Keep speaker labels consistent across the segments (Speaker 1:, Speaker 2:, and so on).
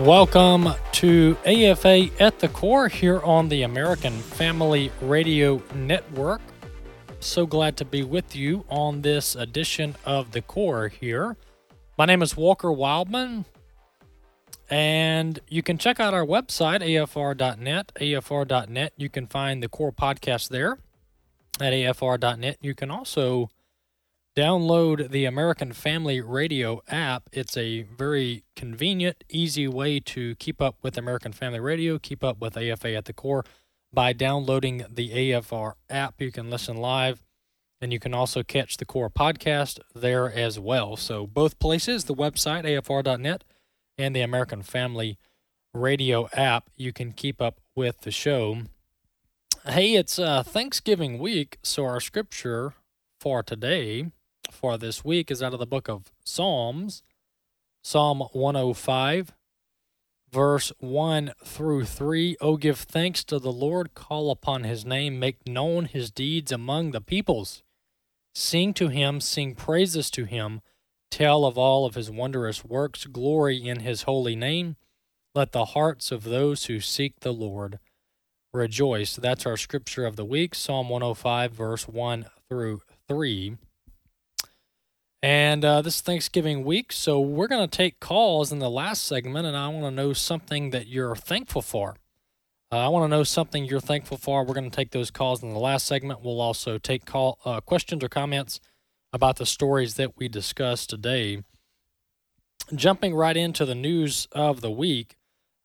Speaker 1: Welcome to AFA at the Core here on the American Family Radio Network. So glad to be with you on this edition of the Core here. My name is Walker Wildmon, and you can check out our website, afr.net. afr.net. You can find the Core podcast there at afr.net. You can also Download the American Family Radio app. It's a very convenient, easy way to keep up with American Family Radio, keep up with AFA at the core by downloading the AFR app. You can listen live and you can also catch the core podcast there as well. So, both places, the website, afr.net, and the American Family Radio app, you can keep up with the show. Hey, it's uh, Thanksgiving week, so our scripture for today for this week is out of the book of Psalms, Psalm 105, verse 1 through 3. Oh, give thanks to the Lord, call upon his name, make known his deeds among the peoples. Sing to him, sing praises to him, tell of all of his wondrous works, glory in his holy name. Let the hearts of those who seek the Lord rejoice. That's our scripture of the week, Psalm 105, verse 1 through 3. And uh, this Thanksgiving week, so we're going to take calls in the last segment, and I want to know something that you're thankful for. Uh, I want to know something you're thankful for. We're going to take those calls in the last segment. We'll also take call uh, questions or comments about the stories that we discussed today. Jumping right into the news of the week,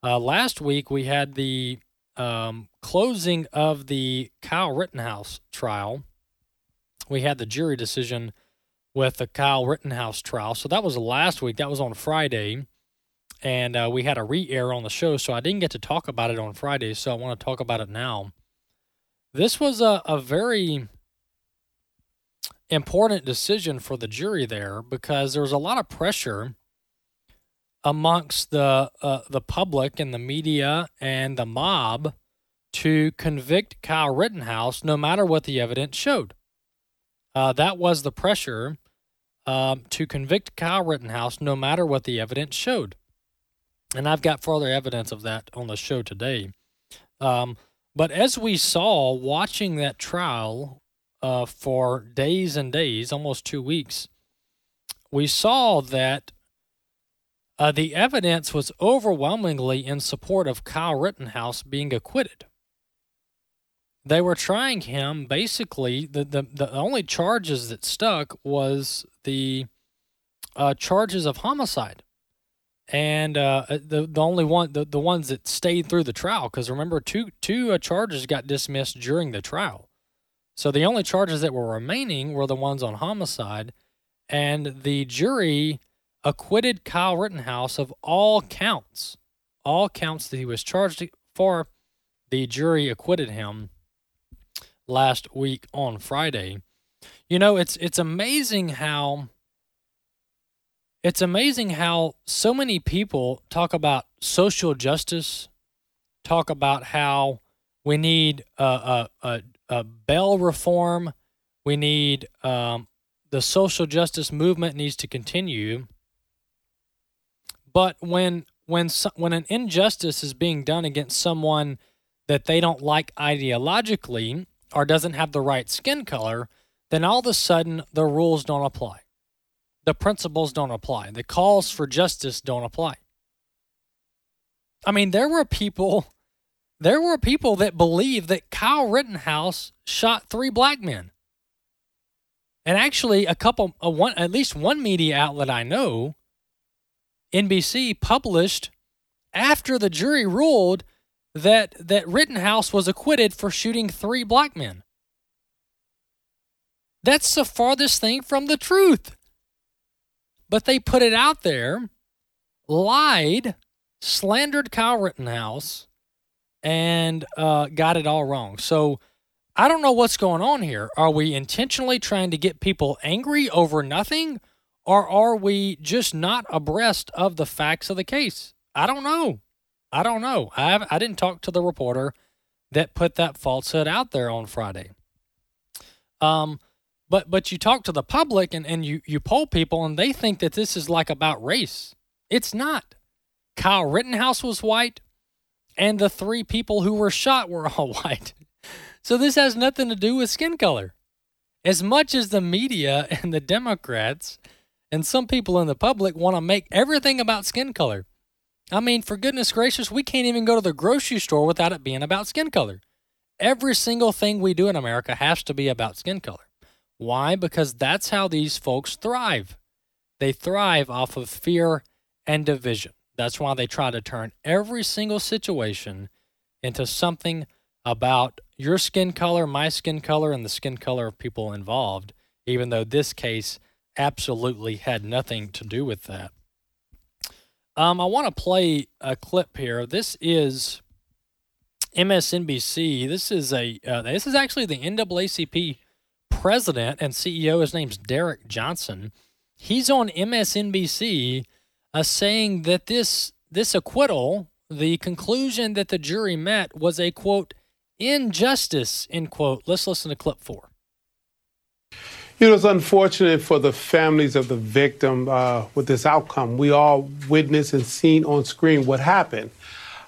Speaker 1: uh, last week we had the um, closing of the Kyle Rittenhouse trial. We had the jury decision with the Kyle Rittenhouse trial. So that was last week. That was on Friday. And uh, we had a re air on the show. So I didn't get to talk about it on Friday. So I want to talk about it now. This was a, a very important decision for the jury there because there was a lot of pressure amongst the uh, the public and the media and the mob to convict Kyle Rittenhouse no matter what the evidence showed. Uh, that was the pressure um, to convict Kyle Rittenhouse no matter what the evidence showed. And I've got further evidence of that on the show today. Um, but as we saw watching that trial uh, for days and days, almost two weeks, we saw that uh, the evidence was overwhelmingly in support of Kyle Rittenhouse being acquitted they were trying him. Basically the, the, the only charges that stuck was the uh, charges of homicide. And uh, uh, the the only one the, the ones that stayed through the trial because remember two two uh, charges got dismissed during the trial. So the only charges that were remaining were the ones on homicide. And the jury acquitted Kyle Rittenhouse of all counts all counts that he was charged for the jury acquitted him last week on Friday. You know, it's it's amazing how it's amazing how so many people talk about social justice, talk about how we need a, a, a, a reform, we need um, the social justice movement needs to continue. But when when when an injustice is being done against someone that they don't like ideologically, or doesn't have the right skin color, then all of a sudden the rules don't apply. The principles don't apply. The calls for justice don't apply. I mean, there were people there were people that believed that Kyle Rittenhouse shot three black men. And actually, a couple, a one, at least one media outlet I know, NBC, published after the jury ruled that that Rittenhouse was acquitted for shooting three black men. That's the farthest thing from the truth. But they put it out there lied, slandered Kyle Rittenhouse, and uh, got it all wrong. So I don't know what's going on here. Are we intentionally trying to get people angry over nothing, or are we just not abreast of the facts of the case? I don't know. I don't know. I I didn't talk to the reporter that put that falsehood out there on Friday. Um, but but you talk to the public and, and you, you poll people and they think that this is like about race. It's not. Kyle Rittenhouse was white, and the three people who were shot were all white. So this has nothing to do with skin color. As much as the media and the Democrats and some people in the public want to make everything about skin color. I mean, for goodness gracious, we can't even go to the grocery store without it being about skin color. Every single thing we do in America has to be about skin color. Why? Because that's how these folks thrive. They thrive off of fear and division. That's why they try to turn every single situation into something about your skin color, my skin color, and the skin color of people involved, even though this case absolutely had nothing to do with that. Um, I want to play a clip here. This is MSNBC. This is a uh, this is actually the NAACP president and CEO. His name's Derrick Johnson. He's on MSNBC uh, saying that this this acquittal, the conclusion that the jury met, was a quote injustice end quote. Let's listen to clip four.
Speaker 2: You know, it's unfortunate for the families of the victim uh, with this outcome. We all witnessed and seen on screen what happened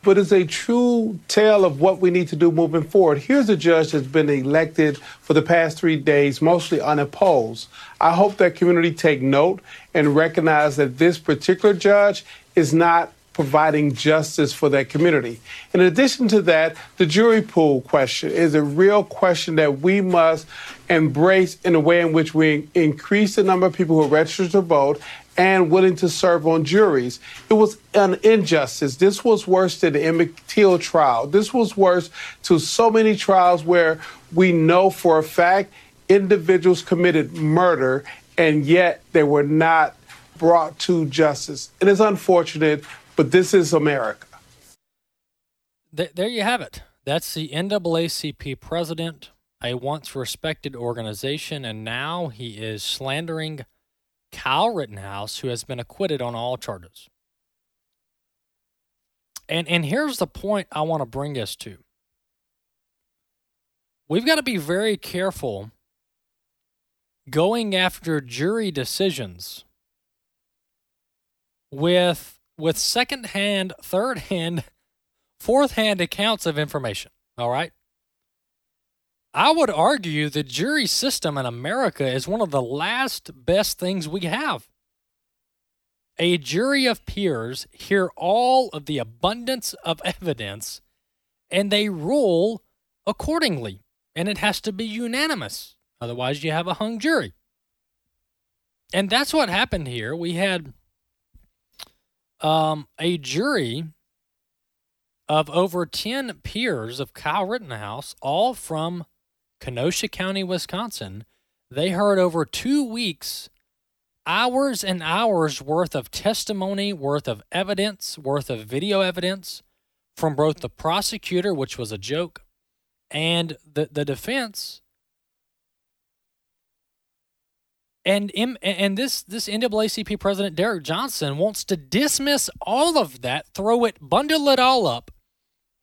Speaker 2: but it's a true tale of what we need to do moving forward. Here's a judge that's been elected for the past three days, mostly unopposed. I hope that community take note and recognize that this particular judge is not providing justice for that community. In addition to that, the jury pool question is a real question that we must embrace in a way in which we increase the number of people who register to vote and willing to serve on juries. It was an injustice. This was worse than the Emmett Till trial. This was worse to so many trials where we know for a fact individuals committed murder and yet they were not brought to justice. It is unfortunate, but this is America.
Speaker 1: There you have it. That's the NAACP president, a once respected organization, and now he is slandering Kyle Rittenhouse, who has been acquitted on all charges. And and here's the point I want to bring us to. We've got to be very careful going after jury decisions with with second hand, third hand, fourth hand accounts of information. All right. I would argue the jury system in America is one of the last best things we have. A jury of peers hear all of the abundance of evidence and they rule accordingly. And it has to be unanimous. Otherwise, you have a hung jury. And that's what happened here. We had um, a jury of over 10 peers of Kyle Rittenhouse, all from Kenosha County, Wisconsin, they heard over two weeks, hours and hours worth of testimony, worth of evidence, worth of video evidence from both the prosecutor, which was a joke, and the, the defense. And M- and this this NAACP president Derrick Johnson wants to dismiss all of that, throw it, bundle it all up,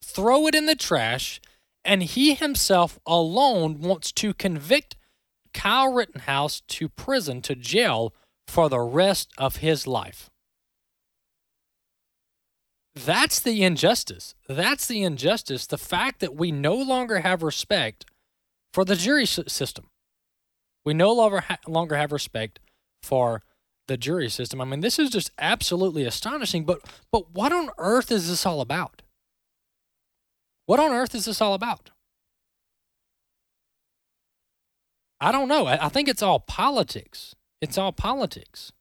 Speaker 1: throw it in the trash, and he himself alone wants to convict Kyle Rittenhouse to prison, to jail for the rest of his life. That's the injustice. That's the injustice. The fact that we no longer have respect for the jury system. We no longer, ha- longer have respect for the jury system. I mean, this is just absolutely astonishing. But but what on earth is this all about? What on earth is this all about? I don't know. I think it's all politics. It's all politics.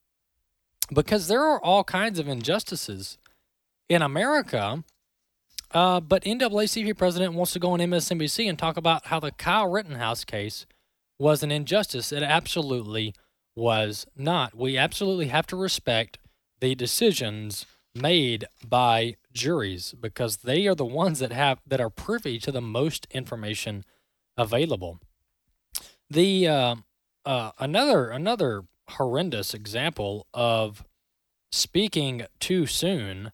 Speaker 1: Because there are all kinds of injustices in America. Uh, but NAACP president wants to go on MSNBC and talk about how the Kyle Rittenhouse case was an injustice. It absolutely was not. We absolutely have to respect the decisions made by juries because they are the ones that have that are privy to the most information available. The uh, uh, another another horrendous example of speaking too soon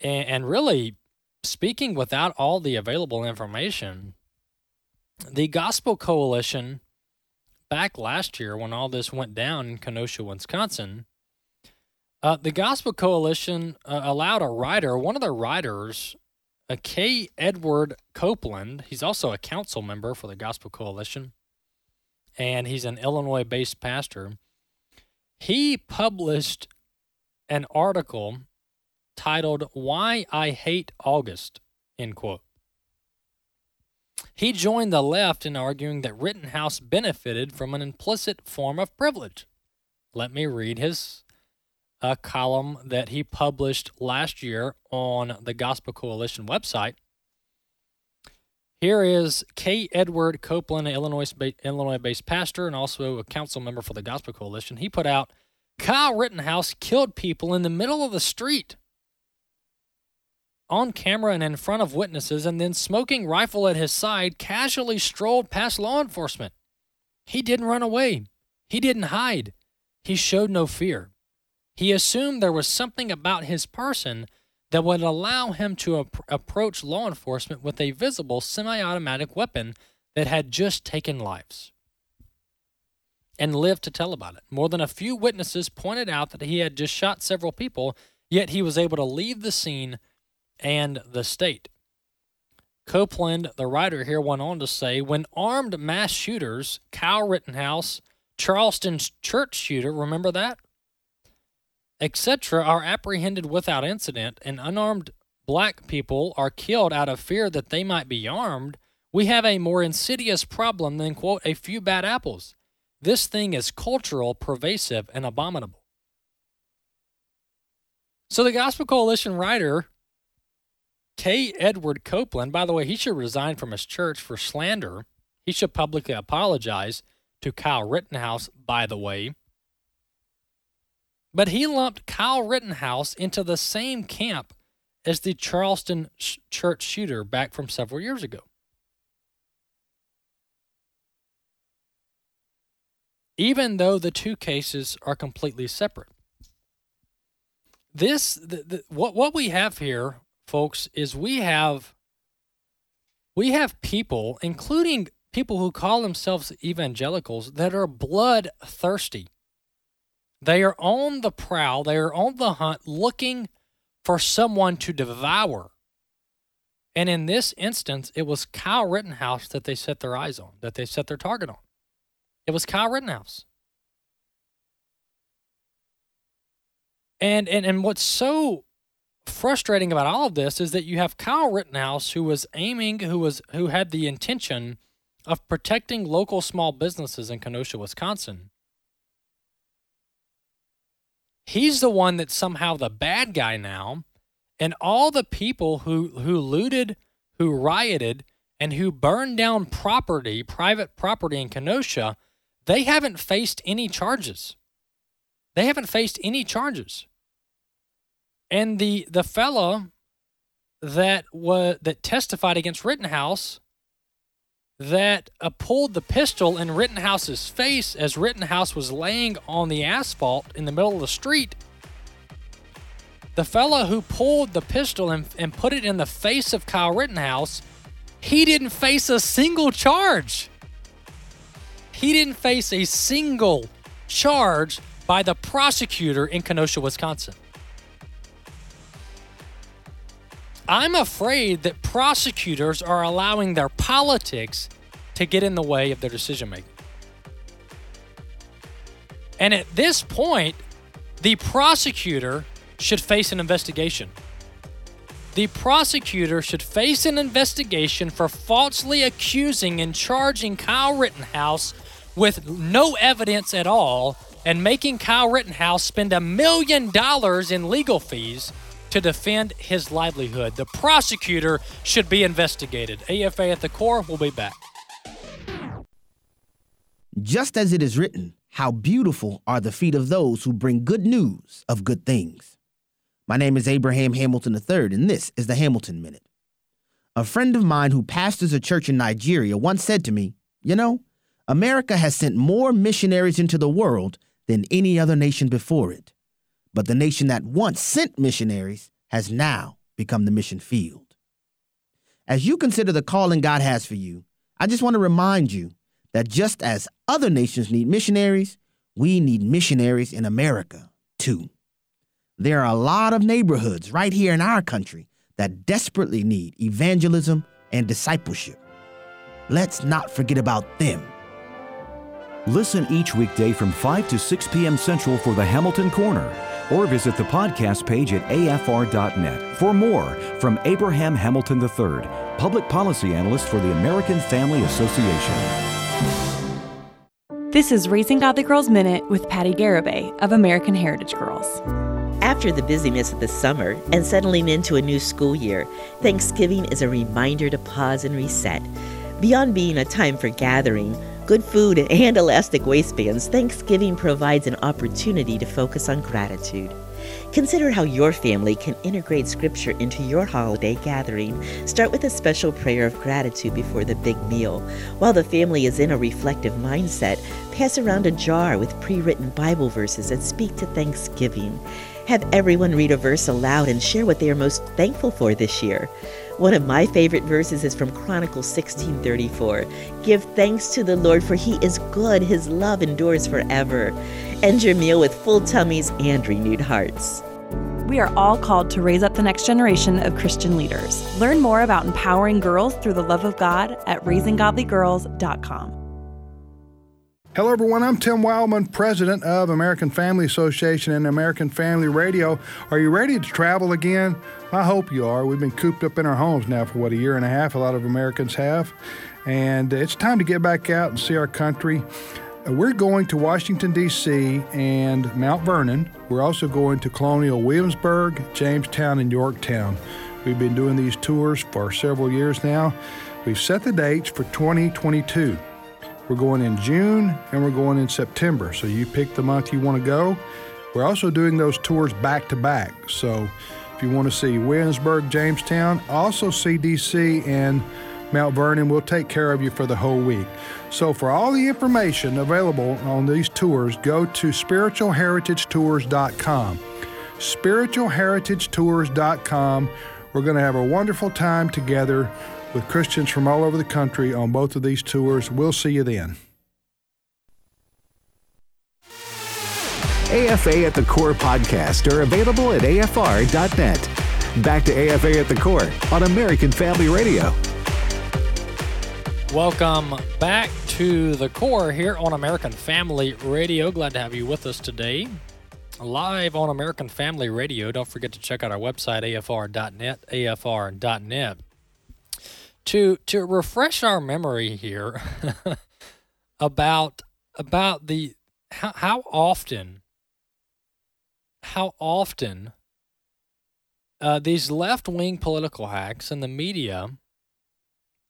Speaker 1: and, and really speaking without all the available information. The Gospel Coalition back last year when all this went down in Kenosha, Wisconsin, uh, the Gospel Coalition uh, allowed a writer, one of their writers, a K. Edward Copeland. He's also a council member for the Gospel Coalition, and he's an Illinois based pastor. He published an article titled Why I Hate August, end quote. He joined the left in arguing that Rittenhouse benefited from an implicit form of privilege. Let me read his uh, column that he published last year on the Gospel Coalition website. Here is K. Edward Copeland, an Illinois Illinois based pastor and also a council member for the Gospel Coalition. He put out Kyle Rittenhouse killed people in the middle of the street on camera and in front of witnesses, and then smoking rifle at his side, casually strolled past law enforcement. He didn't run away. He didn't hide. He showed no fear. He assumed there was something about his person that would allow him to ap- approach law enforcement with a visible semi automatic weapon that had just taken lives and lived to tell about it. More than a few witnesses pointed out that he had just shot several people, yet he was able to leave the scene and the state. Copeland, the writer here, went on to say when armed mass shooters, Kyle Rittenhouse, Charleston's church shooter, remember that? Etc., are apprehended without incident and unarmed black people are killed out of fear that they might be armed, we have a more insidious problem than, quote, a few bad apples. This thing is cultural, pervasive, and abominable. So the Gospel Coalition writer K. Edward Copeland, by the way, he should resign from his church for slander. He should publicly apologize to Kyle Rittenhouse, by the way. But he lumped Kyle Rittenhouse into the same camp as the Charleston sh- church shooter back from several years ago. Even though the two cases are completely separate. This the, the, what what we have here folks, is we have we have people, including people who call themselves evangelicals, that are bloodthirsty. They are on the prowl, they are on the hunt looking for someone to devour. And in this instance, it was Kyle Rittenhouse that they set their eyes on, that they set their target on. It was Kyle Rittenhouse. And and and what's so frustrating about all of this is that you have Kyle Rittenhouse who was aiming, who was who had the intention of protecting local small businesses in Kenosha, Wisconsin. He's the one that's somehow the bad guy now, and all the people who who looted, who rioted, and who burned down property, private property in Kenosha, they haven't faced any charges. They haven't faced any charges. And the the fellow that was that testified against Rittenhouse that uh, pulled the pistol in Rittenhouse's face as Rittenhouse was laying on the asphalt in the middle of the street. The fellow who pulled the pistol and, and put it in the face of Kyle Rittenhouse, he didn't face a single charge. He didn't face a single charge by the prosecutor in Kenosha, Wisconsin. I'm afraid that prosecutors are allowing their politics to get in the way of their decision making. And at this point, the prosecutor should face an investigation. The prosecutor should face an investigation for falsely accusing and charging Kyle Rittenhouse with no evidence at all and making Kyle Rittenhouse spend a million dollars in legal fees to defend his livelihood. The prosecutor should be investigated. AFA at the core will be back.
Speaker 3: Just as it is written, how beautiful are the feet of those who bring good news of good things. My name is Abraham Hamilton III, and this is the Hamilton Minute. A friend of mine who pastors a church in Nigeria once said to me, You know, America has sent more missionaries into the world than any other nation before it. But the nation that once sent missionaries has now become the mission field. As you consider the calling God has for you, I just want to remind you that just as other nations need missionaries, we need missionaries in America too. There are a lot of neighborhoods right here in our country that desperately need evangelism and discipleship. Let's not forget about them.
Speaker 4: Listen each weekday from 5 to 6 p.m. Central for the Hamilton Corner, or visit the podcast page at afr.net for more from Abraham Hamilton III, Public Policy Analyst for the American Family Association.
Speaker 5: This is Raising Godly Girls Minute with Patti Garibay of American Heritage Girls.
Speaker 6: After the busyness of the summer and settling into a new school year, Thanksgiving is a reminder to pause and reset. Beyond being a time for gathering, good food, and elastic waistbands, Thanksgiving provides an opportunity to focus on gratitude. Consider how your family can integrate Scripture into your holiday gathering. Start with a special prayer of gratitude before the big meal. While the family is in a reflective mindset, pass around a jar with pre written Bible verses that speak to Thanksgiving. Have everyone read a verse aloud and share what they are most thankful for this year. One of my favorite verses is from Chronicles 16:34. Give thanks to the Lord for he is good, his love endures forever. End your meal with full tummies and renewed hearts.
Speaker 5: We are all called to raise up the next generation of Christian leaders. Learn more about empowering girls through the love of God at raisinggodlygirls.com.
Speaker 7: Hello, everyone. I'm Tim Wildmon, president of American Family Association and American Family Radio. Are you ready to travel again? I hope you are. We've been cooped up in our homes now for what, a year and a half? A lot of Americans have. And it's time to get back out and see our country. We're going to Washington, D.C. and Mount Vernon. We're also going to Colonial Williamsburg, Jamestown, and Yorktown. We've been doing these tours for several years now. We've set the dates for 2022. We're going in June and we're going in September. So you pick the month you want to go. We're also doing those tours back to back. So if you want to see Williamsburg, Jamestown, also see DC and Mount Vernon, we'll take care of you for the whole week. So for all the information available on these tours, go to spiritualheritagetours.com. Spiritualheritagetours.com. We're going to have a wonderful time together with Christians from all over the country on both of these tours. We'll see you then.
Speaker 8: AFA at the Core podcast are available at afr.net. Back to AFA at the Core on American Family Radio.
Speaker 1: Welcome back to the core here on American Family Radio. Glad to have you with us today. Live on American Family Radio. Don't forget to check out our website, afr.net, afr.net. To to refresh our memory here about about the how, how often how often uh, these left wing political hacks in the media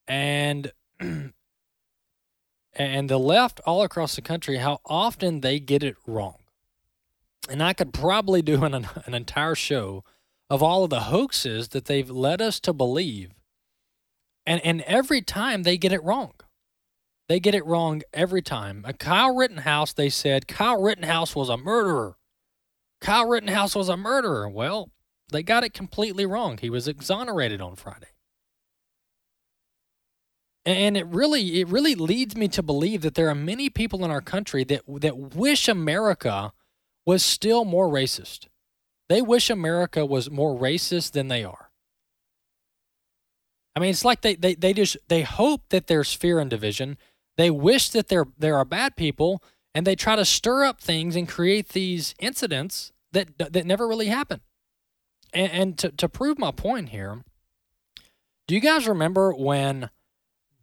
Speaker 1: and and the left all across the country, how often they get it wrong. And I could probably do an, an entire show of all of the hoaxes that they've led us to believe. And, and every time they get it wrong. They get it wrong every time. A Kyle Rittenhouse, they said Kyle Rittenhouse was a murderer. Kyle Rittenhouse was a murderer. Well, they got it completely wrong. He was exonerated on Friday and it really it really leads me to believe that there are many people in our country that that wish America was still more racist. They wish America was more racist than they are. I mean, it's like they, they, they just they hope that there's fear and division. They wish that there there are bad people, and they try to stir up things and create these incidents that that never really happen. And, and to to prove my point here, do you guys remember when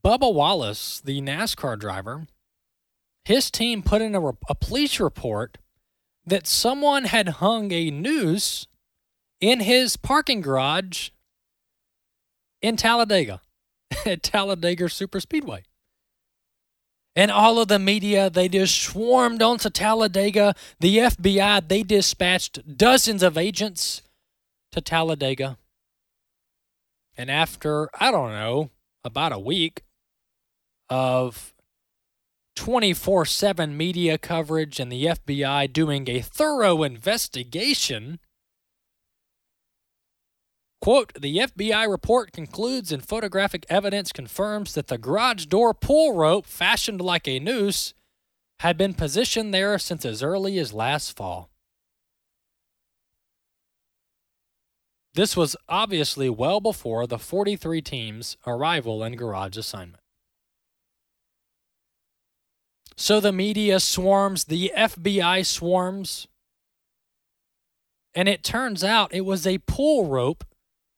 Speaker 1: Bubba Wallace, the NASCAR driver, his team put in a, a police report that someone had hung a noose in his parking garage in Talladega, at Talladega Super Speedway. And all of the media, they just swarmed onto Talladega. The FBI, they dispatched dozens of agents to Talladega. And after, I don't know, about a week of 24 7 media coverage and the FBI doing a thorough investigation, Quote, the FBI report concludes and photographic evidence confirms that the garage door pull rope, fashioned like a noose, had been positioned there since as early as last fall. This was obviously well before the 43 team's arrival and garage assignment. So the media swarms, the FBI swarms, and it turns out it was a pull rope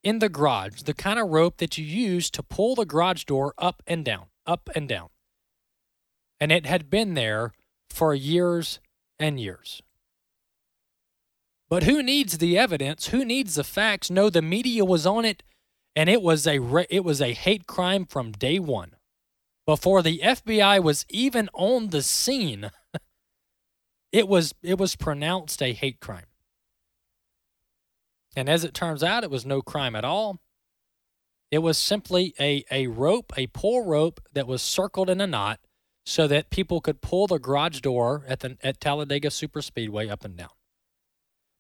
Speaker 1: in the garage, the kind of rope that you use to pull the garage door up and down, up and down. And it had been there for years and years. But who needs the evidence? Who needs the facts? No, the media was on it and it was a it was a hate crime from day 1. Before the FBI was even on the scene, it was it was pronounced a hate crime. And as it turns out, it was no crime at all. It was simply a, a rope, a pull rope that was circled in a knot so that people could pull the garage door at the at Talladega Superspeedway up and down.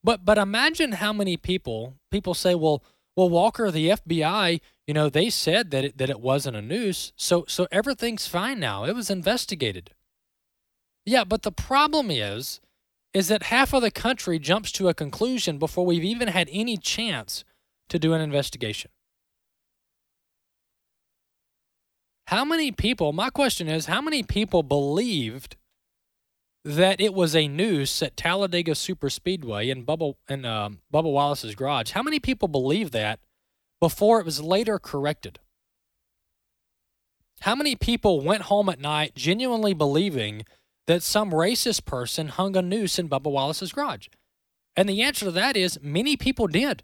Speaker 1: But but imagine how many people people say, well, well, Walker, the FBI, you know, they said that it, that it wasn't a noose, so so everything's fine now. It was investigated. Yeah, but the problem is is that half of the country jumps to a conclusion before we've even had any chance to do an investigation. How many people, my question is, how many people believed that it was a noose at Talladega Superspeedway in Bubba, in, um, Bubba Wallace's garage? How many people believed that before it was later corrected? How many people went home at night genuinely believing that some racist person hung a noose in Bubba Wallace's garage? And the answer to that is many people did.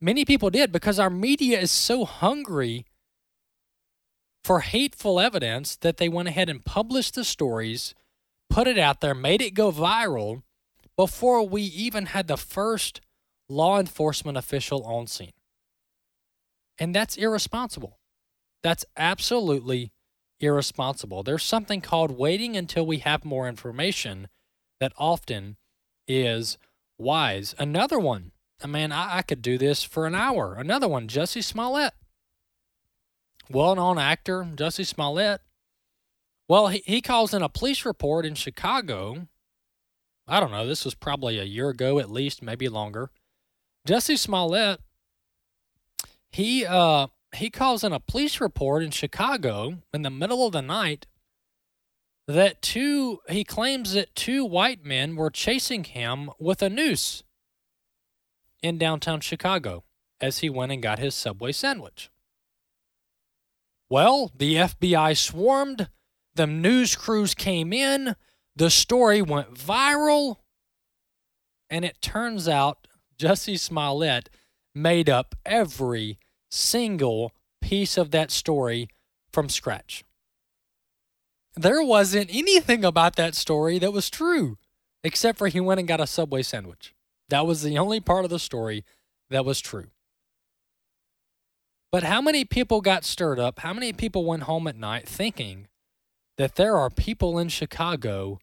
Speaker 1: Many people did because our media is so hungry for hateful evidence that they went ahead and published the stories, put it out there, made it go viral before we even had the first law enforcement official on scene. And that's irresponsible. That's absolutely irresponsible. There's something called waiting until we have more information that often is wise. Another one, I mean, I, I could do this for an hour. Another one, Jussie Smollett. Well known actor, Jussie Smollett. Well, he, he calls in a police report in Chicago. I don't know, this was probably a year ago at least, maybe longer. Jussie Smollett, he uh he calls in a police report in Chicago in the middle of the night that two he claims that two white men were chasing him with a noose in downtown Chicago as he went and got his Subway sandwich. Well, the FBI swarmed, the news crews came in, the story went viral, and it turns out Jussie Smollett made up every single piece of that story from scratch. There wasn't anything about that story that was true, except for he went and got a Subway sandwich. That was the only part of the story that was true. But how many people got stirred up? How many people went home at night thinking that there are people in Chicago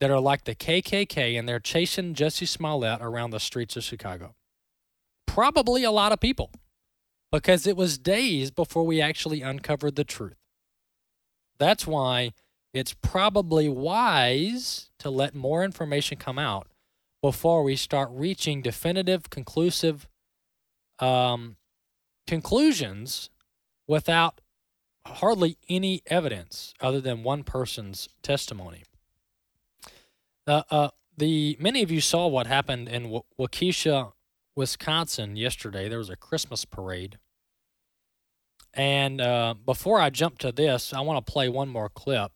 Speaker 1: that are like the KKK and they're chasing Jussie Smollett around the streets of Chicago? Probably a lot of people because it was days before we actually uncovered the truth. That's why it's probably wise to let more information come out before we start reaching definitive, conclusive um, conclusions without hardly any evidence other than one person's testimony. Uh, uh, the many of you saw what happened in w- Waukesha, Wisconsin yesterday. There was a Christmas parade. And uh, before I jump to this, I want to play one more clip.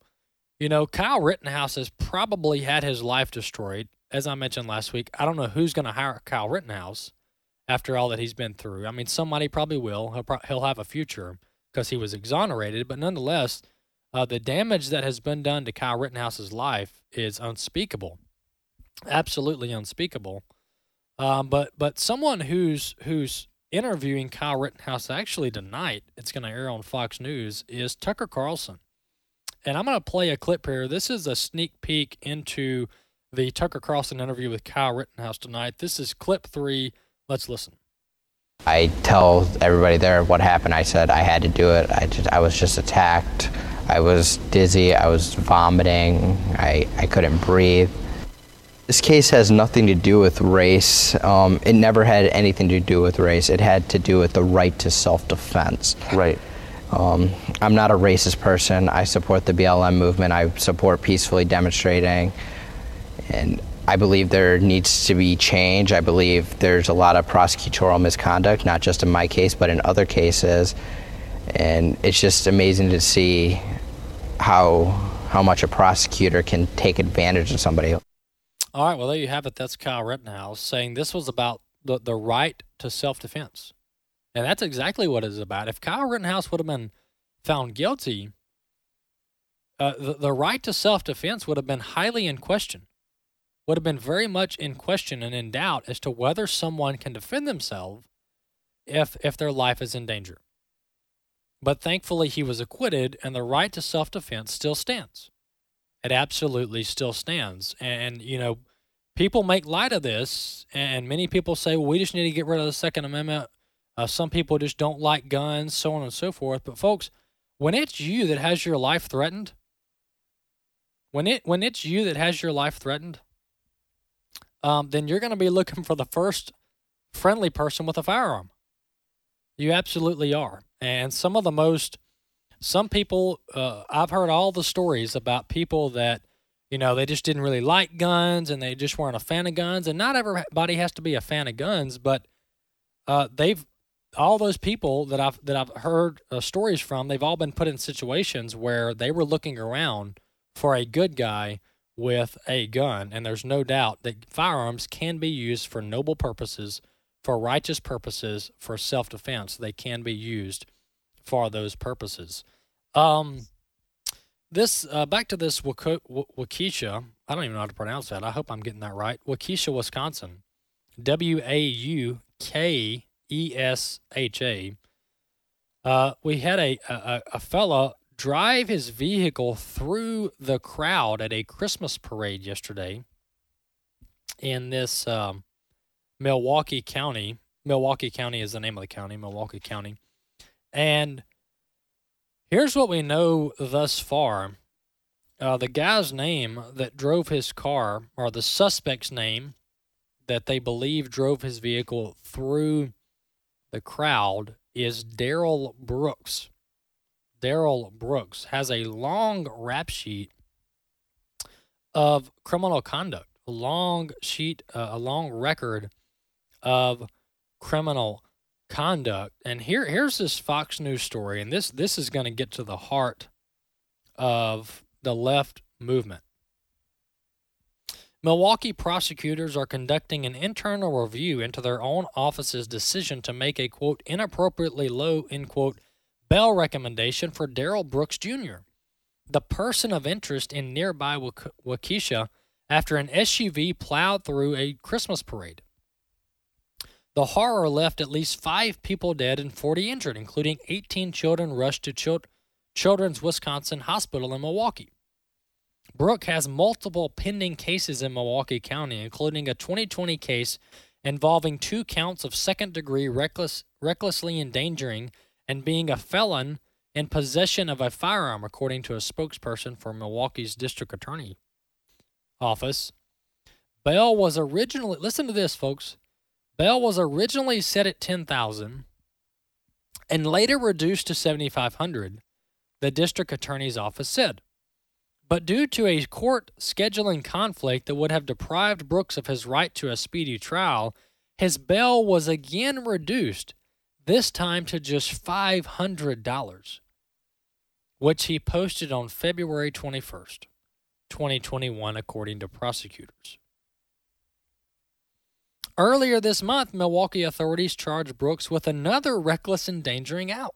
Speaker 1: You know, Kyle Rittenhouse has probably had his life destroyed. As I mentioned last week, I don't know who's going to hire Kyle Rittenhouse after all that he's been through. I mean, somebody probably will. He'll, pro- he'll have a future because he was exonerated, but nonetheless, uh, the damage that has been done to Kyle Rittenhouse's life is unspeakable. Absolutely unspeakable. Um, but but someone who's who's interviewing Kyle Rittenhouse actually tonight, it's going to air on Fox News, is Tucker Carlson. And I'm going to play a clip here. This is a sneak peek into the Tucker Carlson interview with Kyle Rittenhouse tonight. This is clip three. Let's listen.
Speaker 9: I tell everybody there what happened. I said I had to do it. I just I was just attacked. I was dizzy. I was vomiting. I, I couldn't breathe. This case has nothing to do with race. Um, it never had anything to do with race. It had to do with the right to self-defense.
Speaker 10: Right.
Speaker 9: Um, I'm not a racist person. I support the BLM movement. I support peacefully demonstrating. And I believe there needs to be change. I believe there's a lot of prosecutorial misconduct, not just in my case, but in other cases. And it's just amazing to see how how much a prosecutor can take advantage of somebody.
Speaker 1: All right, well there you have it. That's Kyle Rittenhouse saying this was about the, the right to self defense. And that's exactly what it's about. If Kyle Rittenhouse would have been found guilty, uh, the, the right to self defense would have been highly in question, would have been very much in question and in doubt as to whether someone can defend themselves if if their life is in danger. But thankfully, he was acquitted, and the right to self defense still stands. It absolutely still stands. And, you know, people make light of this, and many people say, well, we just need to get rid of the Second Amendment. Uh, some people just don't like guns, so on and so forth. But, folks, when it's you that has your life threatened, when it when it's you that has your life threatened, um, then you're going to be looking for the first friendly person with a firearm. You absolutely are. And some of the most, some people, uh, I've heard all the stories about people that, you know, they just didn't really like guns and they just weren't a fan of guns. And not everybody has to be a fan of guns, but uh, they've, all those people that I've that I've heard uh, stories from, they've all been put in situations where they were looking around for a good guy with a gun, and there's no doubt that firearms can be used for noble purposes for righteous purposes, for self defense. They can be used for those purposes. Um, this uh, back to this Waukesha. I don't even know how to pronounce that. I hope I'm getting that right. Waukesha, Wisconsin. W A U K E S H A. Uh, we had a, a a fella drive his vehicle through the crowd at a Christmas parade yesterday in this um, Milwaukee County. Milwaukee County is the name of the county, Milwaukee County. And here's what we know thus far uh, the guy's name that drove his car, or the suspect's name that they believe drove his vehicle through the crowd, is Darrell Brooks. Darrell Brooks has a long rap sheet of criminal conduct, a long sheet, uh, a long record of criminal conduct. And here here's this Fox News story, and this this is going to get to the heart of the left movement. Milwaukee prosecutors are conducting an internal review into their own office's decision to make a quote inappropriately low end quote bail recommendation for Darrell Brooks Jr., the person of interest in nearby Waukesha after an SUV plowed through a Christmas parade. The horror left at least five people dead and 40 injured, including 18 children rushed to Chil- Children's Wisconsin Hospital in Milwaukee. Brooke has multiple pending cases in Milwaukee County, including a 2020 case involving two counts of second degree reckless, recklessly endangering and being a felon in possession of a firearm, according to a spokesperson for Milwaukee's district attorney office. Bell was originally, listen to this, folks. Bail was originally set at 10000 and later reduced to 7500 the district attorney's office said. But due to a court scheduling conflict that would have deprived Brooks of his right to a speedy trial, his bail was again reduced, this time to just $500, which he posted on February 21st, 2021, according to prosecutors. Earlier this month, Milwaukee authorities charged Brooks with another reckless endangering out.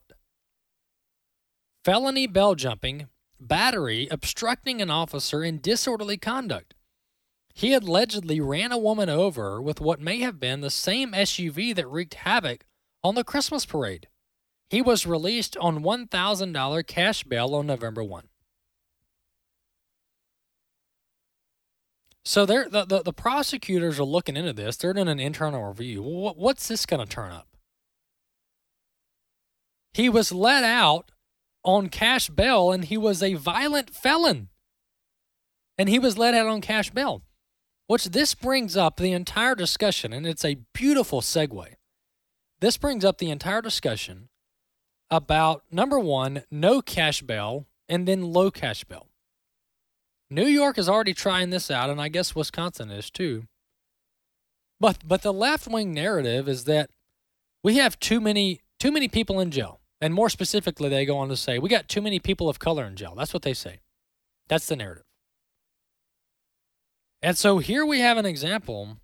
Speaker 1: Felony bell jumping, battery, obstructing an officer, and disorderly conduct. he allegedly ran a woman over with what may have been the same SUV that wreaked havoc on the Christmas parade. He was released on $1,000 cash bail on November 1. So they're, the, the, the prosecutors are looking into this. They're doing an internal review. What, what's this going to turn up? He was let out on cash bail and he was a violent felon. And he was let out on cash bail. Which this brings up the entire discussion, and it's a beautiful segue. This brings up the entire discussion about number one, no cash bail, and then low cash bail. New York is already trying this out, and I guess Wisconsin is too. But but the left wing narrative is that we have too many too many people in jail. And more specifically, they go on to say, we got too many people of color in jail. That's what they say. That's the narrative. And so here we have an example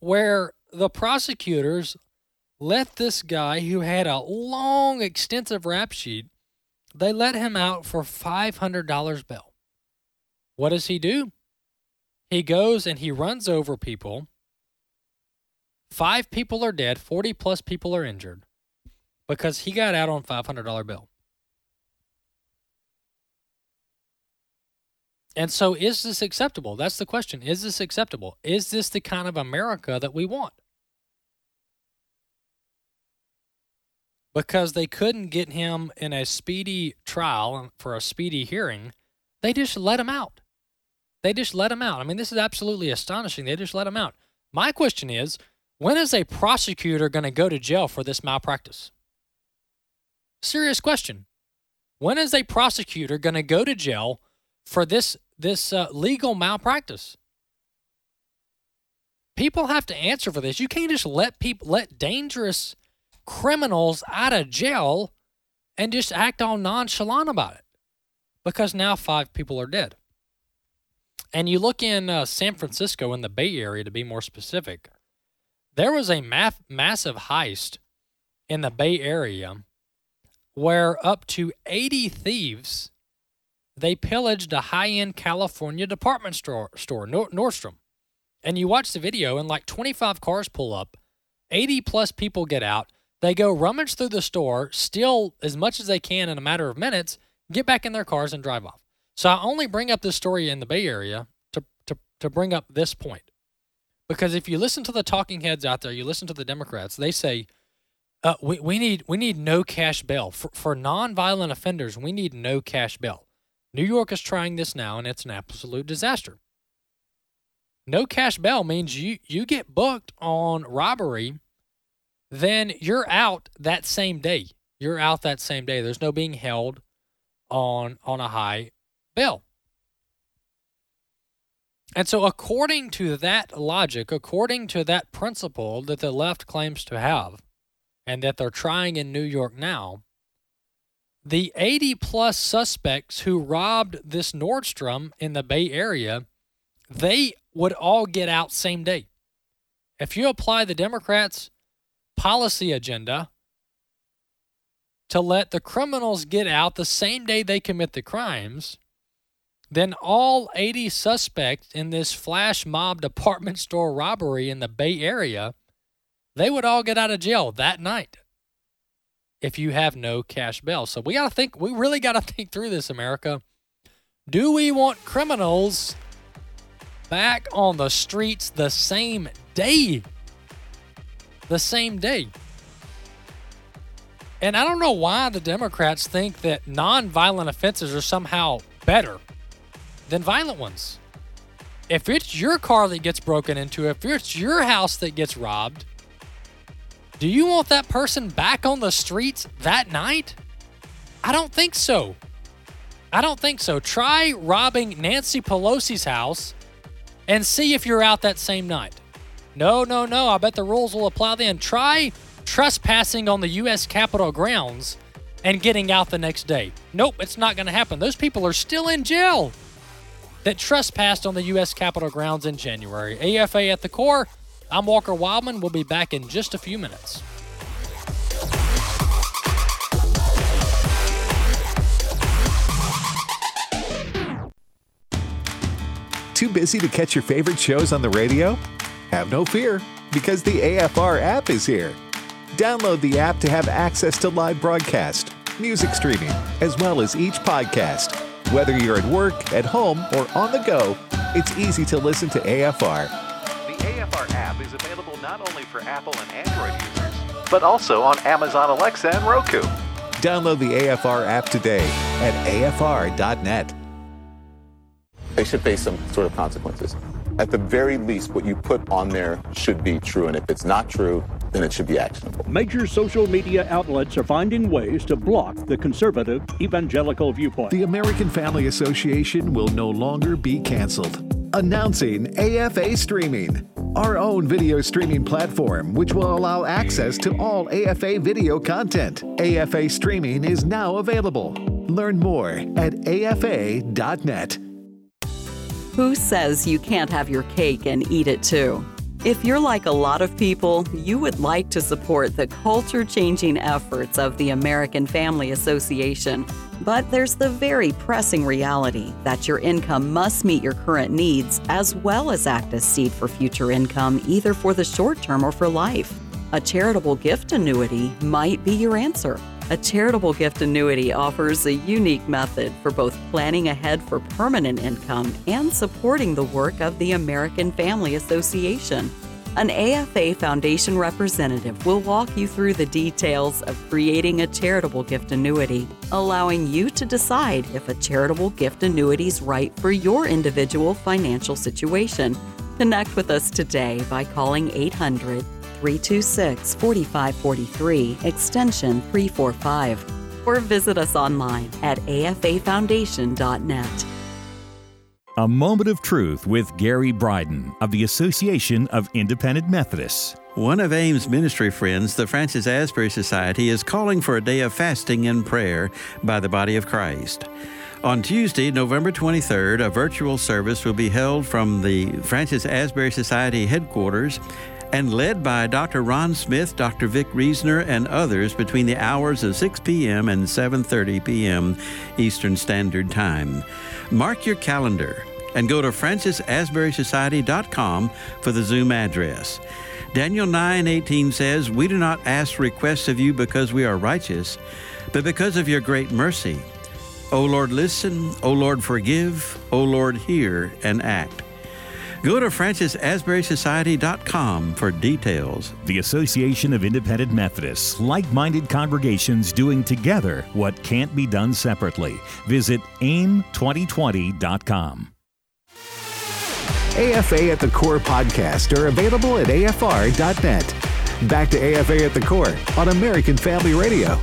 Speaker 1: where the prosecutors let this guy who had a long, extensive rap sheet, they let him out for $500 bail. What does he do? He goes and he runs over people. Five people are dead, 40 plus people are injured because he got out on $500 bill. And so is this acceptable? That's the question. Is this acceptable? Is this the kind of America that we want? Because they couldn't get him in a speedy trial for a speedy hearing, they just let him out. They just let him out. I mean, this is absolutely astonishing. They just let him out. My question is when is a prosecutor going to go to jail for this malpractice? Serious question. When is a prosecutor going to go to jail for this this uh, legal malpractice? People have to answer for this. You can't just let people let dangerous criminals out of jail and just act all nonchalant about it because now five people are dead. And you look in uh, San Francisco, in the Bay Area to be more specific, there was a math, massive heist in the Bay Area where up to 80 thieves they pillaged a high-end California department store, store Nordstrom. And you watch the video and like 25 cars pull up, 80 plus people get out. They go rummage through the store, steal as much as they can in a matter of minutes, get back in their cars and drive off. So I only bring up this story in the Bay Area to, to, to bring up this point. Because if you listen to the talking heads out there, you listen to the Democrats, they say, uh, we, we need we need no cash bail. For, for nonviolent offenders, we need no cash bail. New York is trying this now, and it's an absolute disaster. No cash bail means you, you get booked on robbery, then you're out that same day. You're out that same day. There's no being held on on a high bail. And so, according to that logic, according to that principle that the left claims to have, and that they're trying in New York now, the 80 plus suspects who robbed this Nordstrom in the Bay Area, they would all get out same day. If you apply the Democrats' policy agenda to let the criminals get out the same day they commit the crimes, then all 80 suspects in this flash mob department store robbery in the Bay Area, they would all get out of jail that night if you have no cash bail. So we got to think, we really got to think through this, America. Do we want criminals back on the streets the same day? The same day. And I don't know why the Democrats think that nonviolent offenses are somehow better than violent ones. If it's your car that gets broken into, if it's your house that gets robbed, do you want that person back on the streets that night? I don't think so. I don't think so. Try robbing Nancy Pelosi's house and see if you're out that same night. No, no, no. I bet the rules will apply then. Try trespassing on the U.S. Capitol grounds and getting out the next day. Nope, it's not going to happen. Those people are still in jail that trespassed on the U.S. Capitol grounds in January. AFA at the core. I'm Walker Wildmon. We'll be back in just a few minutes.
Speaker 8: too busy to catch your favorite shows on the radio? Have no fear, because the AFR app is here. Download the app to have access to live broadcast, music streaming, as well as each podcast. Whether you're at work, at home, or on the go, it's easy to listen to AFR. The AFR app is available not only for Apple and Android users, but also on Amazon Alexa and Roku. Download the AFR app today at afr.net.
Speaker 10: They should face some sort of consequences. At the very least, what you put on there should be true, and if it's not true, then it should be actionable.
Speaker 11: Major social media outlets are finding ways to block the conservative evangelical viewpoint.
Speaker 8: The American Family Association will no longer be canceled. Announcing AFA Streaming, our own video streaming platform, which will allow access to all AFA video content. AFA Streaming is now available. Learn more at afa.net.
Speaker 12: Who says you can't have your cake and eat it too? If you're like a lot of people, you would like to support the culture changing efforts of the American Family Association. But there's the very pressing reality that your income must meet your current needs as well as act as seed for future income, either for the short term or for life. A charitable gift annuity might be your answer. A charitable gift annuity offers a unique method for both planning ahead for permanent income and supporting the work of the American Family Association. An AFA Foundation representative will walk you through the details of creating a charitable gift annuity, allowing you to decide if a charitable gift annuity is right for your individual financial situation. Connect with us today by calling 800 326 4543, extension 345, or visit us online at afafoundation.net.
Speaker 13: A Moment of Truth with Gary Bryden of the Association of Independent Methodists.
Speaker 14: One of AIM's ministry friends, the Francis Asbury Society, is calling for a day of fasting and prayer by the body of Christ. On Tuesday, November 23rd, a virtual service will be held from the Francis Asbury Society headquarters and led by Dr. Ron Smith, Dr. Vic Reasoner, and others between the hours of 6 p.m. and 7:30 p.m. Eastern Standard Time. Mark your calendar and go to francisasburysociety.com for the Zoom address. Daniel 9:18 says, "We do not ask requests of you because we are righteous, but because of your great mercy. O Lord, listen, O Lord, forgive, O Lord, hear and act." Go to francisasburysociety.com for details.
Speaker 13: The Association of Independent Methodists, like minded congregations doing together what can't be done separately. Visit aim2020.com.
Speaker 8: AFA at the Core podcast are available at afr.net. Back to AFA at the Core on American Family Radio.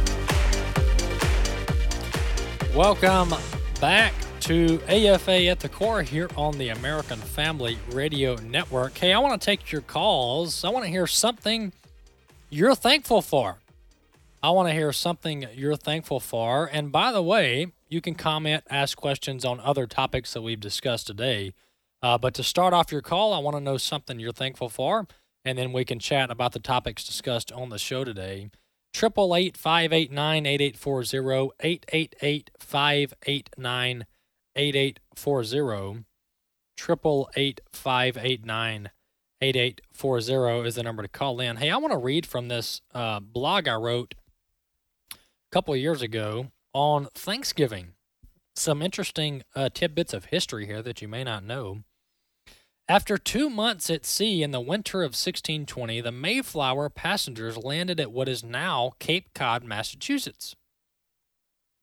Speaker 1: Welcome back to AFA at the Core here on the American Family Radio Network. Hey, I want to take your calls. I want to hear something you're thankful for. I want to hear something you're thankful for. And by the way, you can comment, ask questions on other topics that we've discussed today. Uh, but to start off your call, I want to know something you're thankful for, and then we can chat about the topics discussed on the show today. Triple eight five eight nine eight eight four zero eight eight eight five eight nine 8840. Triple eight five eight nine eight eight four zero is the number to call in. Hey, I want to read from this uh, blog I wrote a couple of years ago on Thanksgiving. Some interesting uh, tidbits of history here that you may not know. After two months at sea in the winter of 1620, the Mayflower passengers landed at what is now Cape Cod, Massachusetts.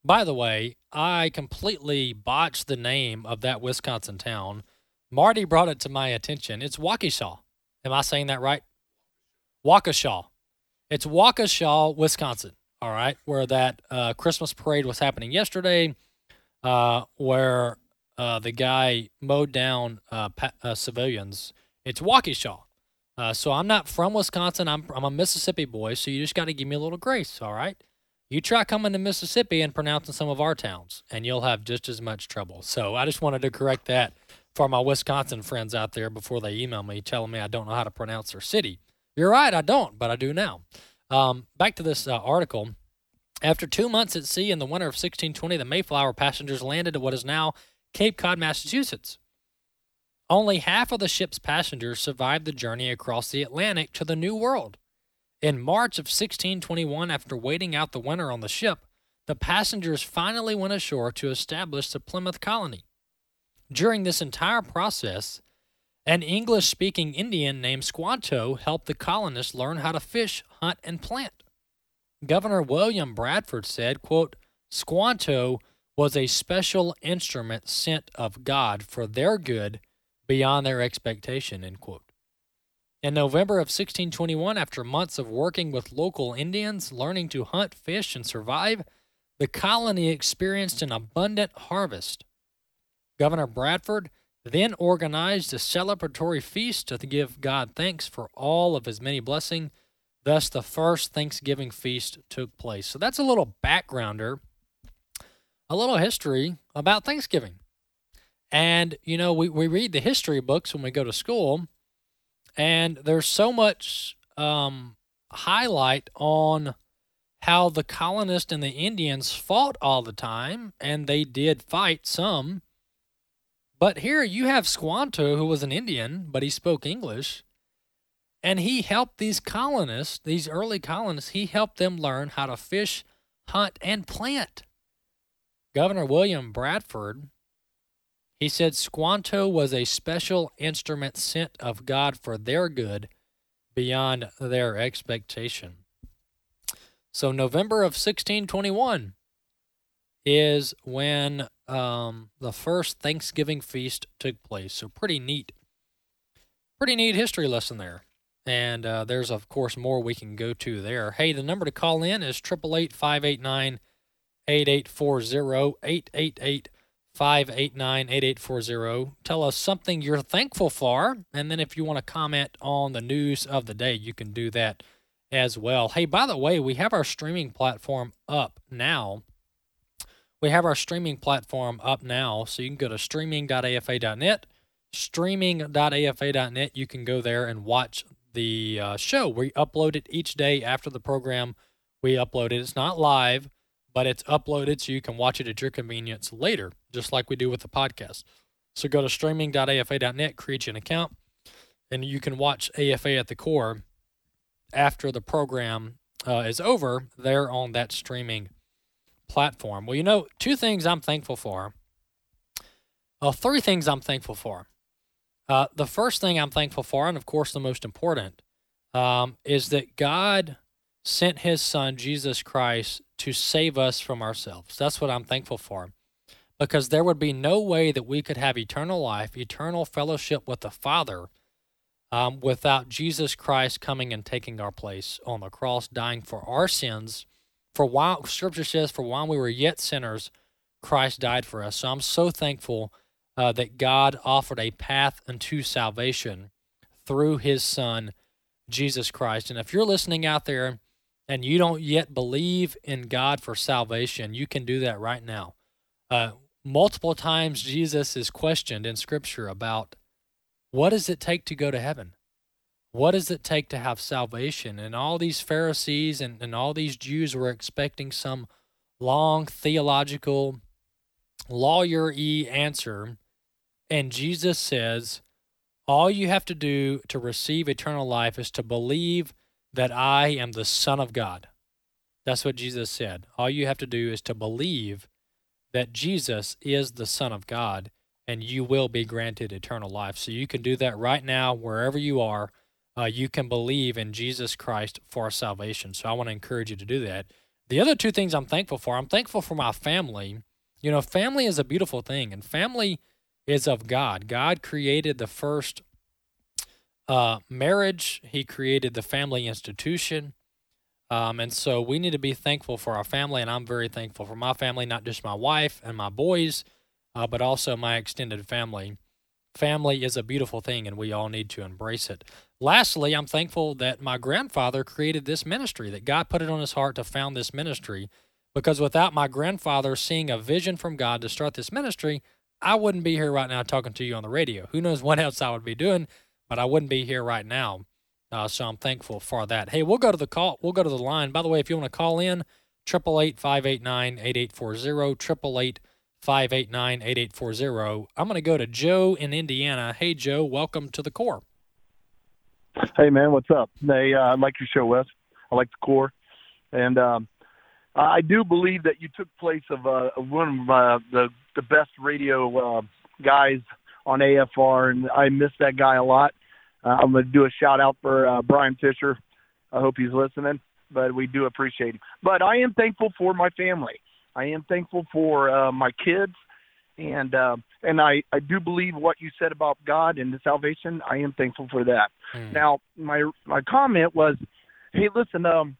Speaker 1: By the way, I completely botched the name of that Wisconsin town. Marty brought it to my attention. It's Waukesha. Am I saying that right? Waukesha. It's Waukesha, Wisconsin. All right, where that uh, Christmas parade was happening yesterday, uh, where uh, the guy mowed down uh, pa- uh, civilians. It's Waukesha. Uh, so I'm not from Wisconsin. I'm I'm a Mississippi boy. So you just got to give me a little grace. All right. You try coming to Mississippi and pronouncing some of our towns, and you'll have just as much trouble. So I just wanted to correct that for my Wisconsin friends out there before they email me telling me I don't know how to pronounce their city. You're right, I don't, but I do now. Um, back to this uh, article. After two months at sea in the winter of 1620, the Mayflower passengers landed at what is now Cape Cod, Massachusetts. Only half of the ship's passengers survived the journey across the Atlantic to the New World. In March of 1621, after waiting out the winter on the ship, the passengers finally went ashore to establish the Plymouth colony. During this entire process, an English speaking Indian named Squanto helped the colonists learn how to fish, hunt, and plant. Governor William Bradford said, quote, Squanto was a special instrument sent of God for their good beyond their expectation, end quote. In November of 1621, after months of working with local Indians, learning to hunt, fish, and survive, the colony experienced an abundant harvest. Governor Bradford then organized a celebratory feast to give God thanks for all of his many blessings. Thus, the first Thanksgiving feast took place. So, that's a little backgrounder, a little history about Thanksgiving. And, you know, we, we read the history books when we go to school, and there's so much um, highlight on how the colonists and the Indians fought all the time, and they did fight some. But here you have Squanto, who was an Indian, but he spoke English, and he helped these colonists, these early colonists, he helped them learn how to fish, hunt, and plant. Governor William Bradford, he said Squanto was a special instrument sent of God for their good beyond their expectation. So November of 1621 is when um, the first Thanksgiving feast took place. So pretty neat, pretty neat history lesson there. And uh, there's of course more we can go to there. Hey, the number to call in is triple eight five eight nine eight eight four zero eight eight eight. 589 8840. Tell us something you're thankful for. And then if you want to comment on the news of the day, you can do that as well. Hey, by the way, we have our streaming platform up now. We have our streaming platform up now, so you can go to streaming.afa.net, streaming.afa.net. You can go there and watch the uh, show. We upload it each day after the program. We upload it. It's not live, but it's uploaded so you can watch it at your convenience later, just like we do with the podcast. So go to streaming.afa.net, create an account, and you can watch AFA at the core after the program uh, is over there on that streaming platform. Well, you know, two things I'm thankful for. Well, three things I'm thankful for. Uh, the first thing I'm thankful for, and of course the most important, um, is that God sent his son, Jesus Christ, to save us from ourselves. That's what I'm thankful for. Because there would be no way that we could have eternal life, eternal fellowship with the Father, um, without Jesus Christ coming and taking our place on the cross, dying for our sins. For while Scripture says, for while we were yet sinners, Christ died for us. So I'm so thankful uh, that God offered a path unto salvation through His Son, Jesus Christ. And if you're listening out there and you don't yet believe in God for salvation, you can do that right now. Uh, multiple times Jesus is questioned in Scripture about what does it take to go to heaven? What does it take to have salvation? And all these Pharisees and, and all these Jews were expecting some long theological, lawyer y answer. And Jesus says, All you have to do to receive eternal life is to believe that I am the Son of God. That's what Jesus said. All you have to do is to believe that Jesus is the Son of God and you will be granted eternal life. So you can do that right now, wherever you are. Uh, you can believe in Jesus Christ for salvation. So I want to encourage you to do that. The other two things I'm thankful for I'm thankful for my family. You know, family is a beautiful thing, and family is of God. God created the first uh, marriage, He created the family institution. Um, and so we need to be thankful for our family, and I'm very thankful for my family, not just my wife and my boys, uh, but also my extended family. Family is a beautiful thing, and we all need to embrace it. Lastly, I'm thankful that my grandfather created this ministry, that God put it on his heart to found this ministry, because without my grandfather seeing a vision from God to start this ministry, I wouldn't be here right now talking to you on the radio. Who knows what else I would be doing, but I wouldn't be here right now. Uh, so I'm thankful for that. Hey, we'll go to the call. We'll go to the line. By the way, if you want to call in, triple eight five eight nine eight eight four zero, triple eight 589 8840. I'm going to go to Joe in Indiana. Hey, Joe, welcome to the core.
Speaker 15: Hey, man, what's up? Hey, uh, I like your show, Wes. I like the core. And um, I do believe that you took place of, uh, one of uh, the, the best radio uh, guys on AFR, and I miss that guy a lot. Uh, I'm going to do a shout out for uh, Bryan Fischer. I hope he's listening, but we do appreciate him. But I am thankful for my family. I am thankful for uh, my kids, and uh, and I I do believe what you said about God and the salvation. I am thankful for that.
Speaker 1: Hmm.
Speaker 15: Now my my comment was, hey, listen, um,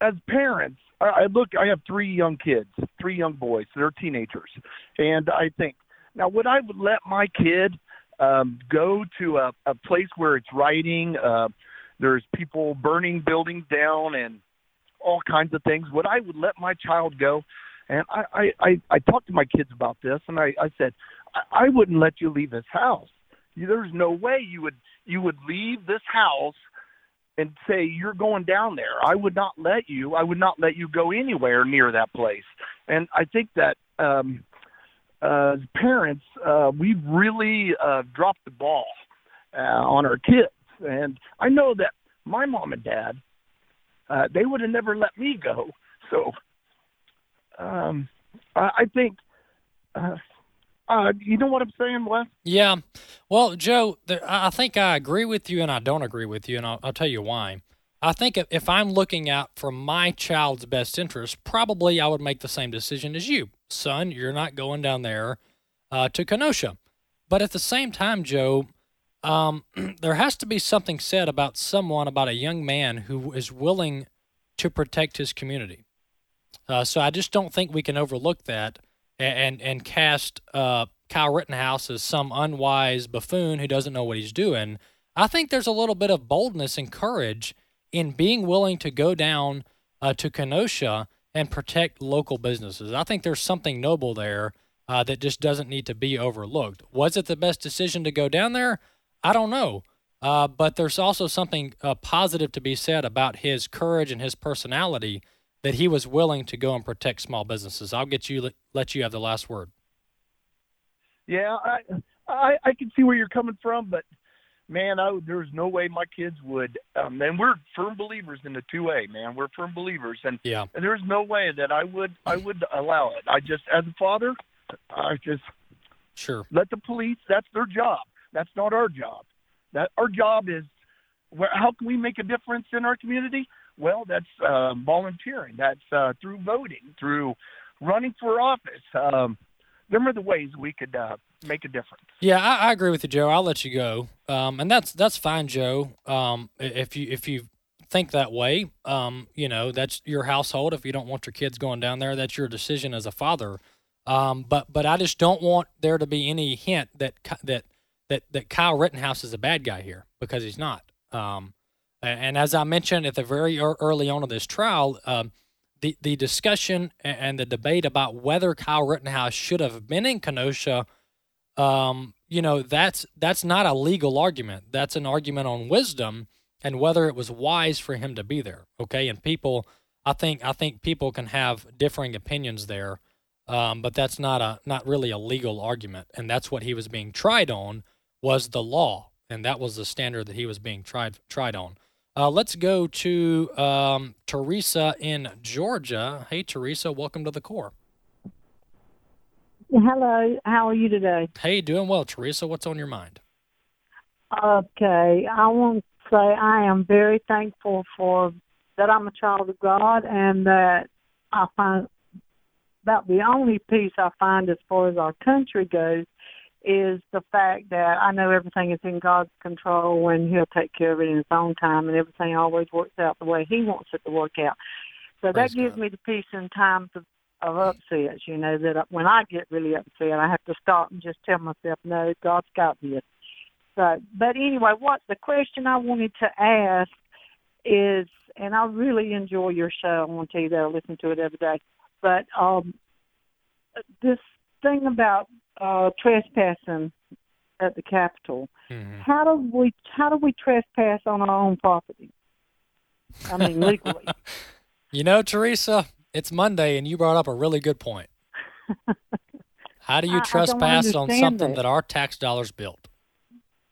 Speaker 15: as parents, I, I look. I have three young kids, three young boys. They're teenagers, and I think now would I would let my kid um, go to a, a place where it's rioting? Uh, there's people burning buildings down and all kinds of things. Would I would let my child go? And I I I, I talked to my kids about this, and I I said I, I wouldn't let you leave this house. There's no way you would you would leave this house and say you're going down there. I would not let you. I would not let you go anywhere near that place. And I think that um, uh, parents, uh, we've really uh, dropped the ball uh, on our kids. And I know that my mom and dad, uh, they would have never let me go. So um, I, I think, uh, uh, you know what I'm saying, Wes?
Speaker 1: Yeah. Well, Joe, there, I think I agree with you and I don't agree with you, and I'll, I'll tell you why. I think if I'm looking out for my child's best interest, probably I would make the same decision as you. Son, you're not going down there uh, to Kenosha. But at the same time, Joe, um, there has to be something said about someone, about a young man who is willing to protect his community. Uh, so I just don't think we can overlook that and and, and cast uh, Kyle Rittenhouse as some unwise buffoon who doesn't know what he's doing. I think there's a little bit of boldness and courage in being willing to go down uh, to Kenosha and protect local businesses. I think there's something noble there uh, that just doesn't need to be overlooked. Was it the best decision to go down there? I don't know. Uh, but there's also something uh, positive to be said about his courage and his personality that he was willing to go and protect small businesses. I'll get you let you have the last word.
Speaker 15: Yeah, I I, I can see where you're coming from, but man, I, there's no way my kids would. Um, and we're firm believers in the two A, man. We're firm believers, and,
Speaker 1: yeah.
Speaker 15: and there's no way that I would I would allow it. I just, as a father, I just
Speaker 1: sure
Speaker 15: let the police. That's their job. That's not our job. That our job is. Where, how can we make a difference in our community? Well, that's uh, volunteering. That's uh, through voting, through running for office. Um, them are the ways we could uh, make a difference.
Speaker 1: Yeah, I, I, agree with you, Joe. I'll let you go, um, and that's that's fine, Joe. Um, if you if you think that way, um, you know that's your household. If you don't want your kids going down there, that's your decision as a father. Um, but but I just don't want there to be any hint that that that that Kyle Rittenhouse is a bad guy here because he's not. Um, and as I mentioned at the very early on of this trial, um, the the discussion and the debate about whether Kyle Rittenhouse should have been in Kenosha, um, you know, that's that's not a legal argument. That's an argument on wisdom and whether it was wise for him to be there. Okay, and people, I think I think people can have differing opinions there, um, but that's not a not really a legal argument, and that's what he was being tried on was the law, and that was the standard that he was being tried tried on. Uh, let's go to um, Teresa in Georgia. Hey, Teresa, welcome to the core.
Speaker 16: Hello, how are you today?
Speaker 1: Hey, doing well, Teresa. What's on your mind?
Speaker 16: Okay, I want to say I am very thankful for that I'm a child of God and that I find about the only peace I find as far as our country goes is the fact that I know everything is in God's control and He'll take care of it in His own time, and everything always works out the way He wants it to work out. So
Speaker 1: Praise
Speaker 16: that gives
Speaker 1: God.
Speaker 16: me the peace in times of, of upsets. You know that when I get really upset, I have to stop and just tell myself, "No, God's got this." So, but anyway, what the question I wanted to ask is, and I really enjoy your show. I want to tell you that I listen to it every day. But um, this thing about uh, trespassing at the Capitol.
Speaker 1: Mm-hmm.
Speaker 16: How do we how do we trespass on our own property? I mean legally.
Speaker 1: You know, Teresa, it's Monday, and you brought up a really good point. How do you
Speaker 16: I- I
Speaker 1: trespass on something
Speaker 16: that.
Speaker 1: that our tax dollars built?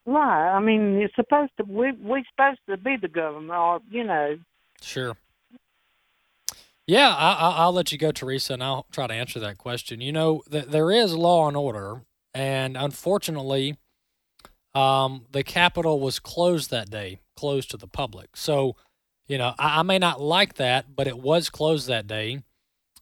Speaker 16: Right. I mean, it's supposed to. We we supposed to be the government, or you know.
Speaker 1: Sure. Yeah, I, I, I'll let you go, Teresa, and I'll try to answer that question. You know, th- there is law and order, and unfortunately, um, the Capitol was closed that day, closed to the public. So, you know, I, I may not like that, but it was closed that day.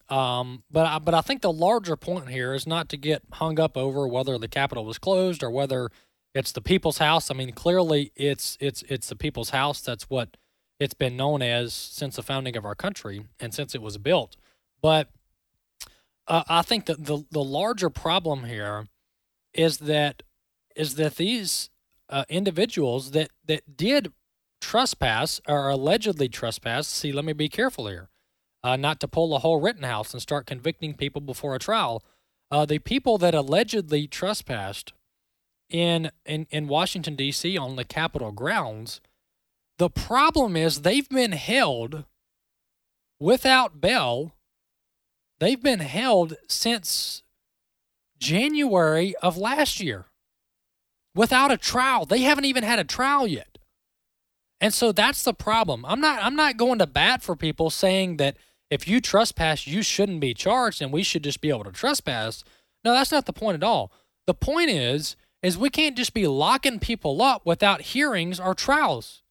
Speaker 1: Um, but I, but I think the larger point here is not to get hung up over whether the Capitol was closed or whether it's the people's house. I mean, clearly it's it's it's the people's house. That's what it's been known as since the founding of our country and since it was built. But uh, I think that the the larger problem here is that is that these uh, individuals that that did trespass or allegedly trespass. See, let me be careful here, uh, not to pull a whole Rittenhouse and start convicting people before a trial. Uh, the people that allegedly trespassed in in in Washington D.C. on the Capitol grounds. The problem is they've been held without bail. They've been held since January of last year without a trial. They haven't even had a trial yet. And so that's the problem. I'm not I'm not going to bat for people saying that if you trespass you shouldn't be charged and we should just be able to trespass. No, that's not the point at all. The point is is we can't just be locking people up without hearings or trials.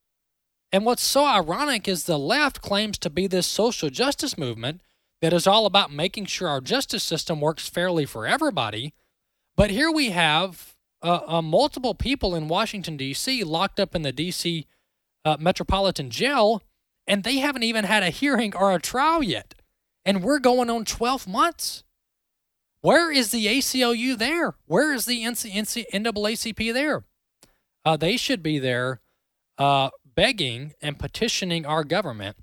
Speaker 1: And what's so ironic is the left claims to be this social justice movement that is all about making sure our justice system works fairly for everybody. But here we have uh, uh, multiple people in Washington, D.C., locked up in the D.C. Uh, Metropolitan Jail, and they haven't even had a hearing or a trial yet. And we're going on 12 months. Where is the ACLU there? Where is the NAACP there? Uh, they should be there uh, begging and petitioning our government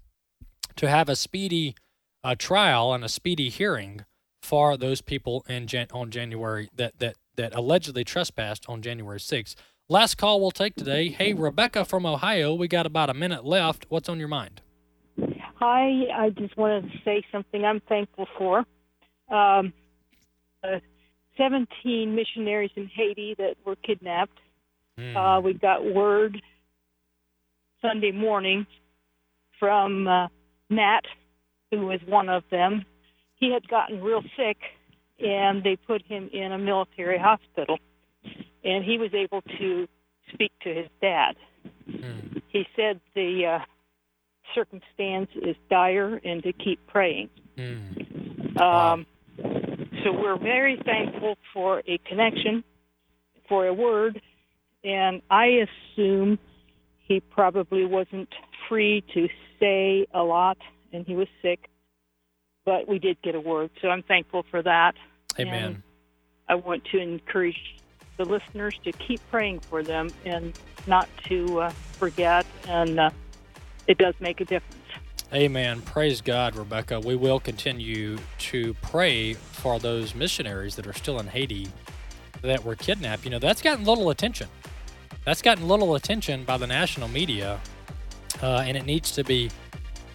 Speaker 1: to have a speedy uh, trial and a speedy hearing for those people in Jan- on January that, that that allegedly trespassed on January 6th. Last call we'll take today. Hey, Rebecca from Ohio, we got about a minute left. What's on your mind?
Speaker 17: Hi, I just wanted to say something I'm thankful for. Um, uh, 17 missionaries in Haiti that were kidnapped. Uh, we got word Sunday morning from uh, Nat, who was one of them. He had gotten real sick, and they put him in a military hospital, and he was able to speak to his dad. He said the uh, circumstance is dire and to keep praying. Um, so we're very thankful for a connection, for a word, and I assume he probably wasn't free to say a lot, and he was sick, but we did get a word, so I'm thankful for that.
Speaker 1: Amen.
Speaker 17: And I want to encourage the listeners to keep praying for them and not to uh, forget, and uh, it does make a difference.
Speaker 1: Amen. Praise God, Rebecca. We will continue to pray for those missionaries that are still in Haiti that were kidnapped. You know, that's gotten little attention. That's gotten little attention by the national media, uh, and it needs to be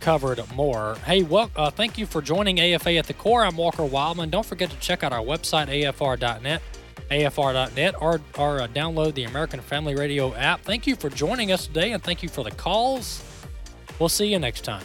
Speaker 1: covered more. Hey, well, uh, thank you for joining AFA at the Core. I'm Walker Wildmon. Don't forget to check out our website, afr.net, afr.net, or, or uh, download the American Family Radio app. Thank you for joining us today, and thank you for the calls. We'll see you next time.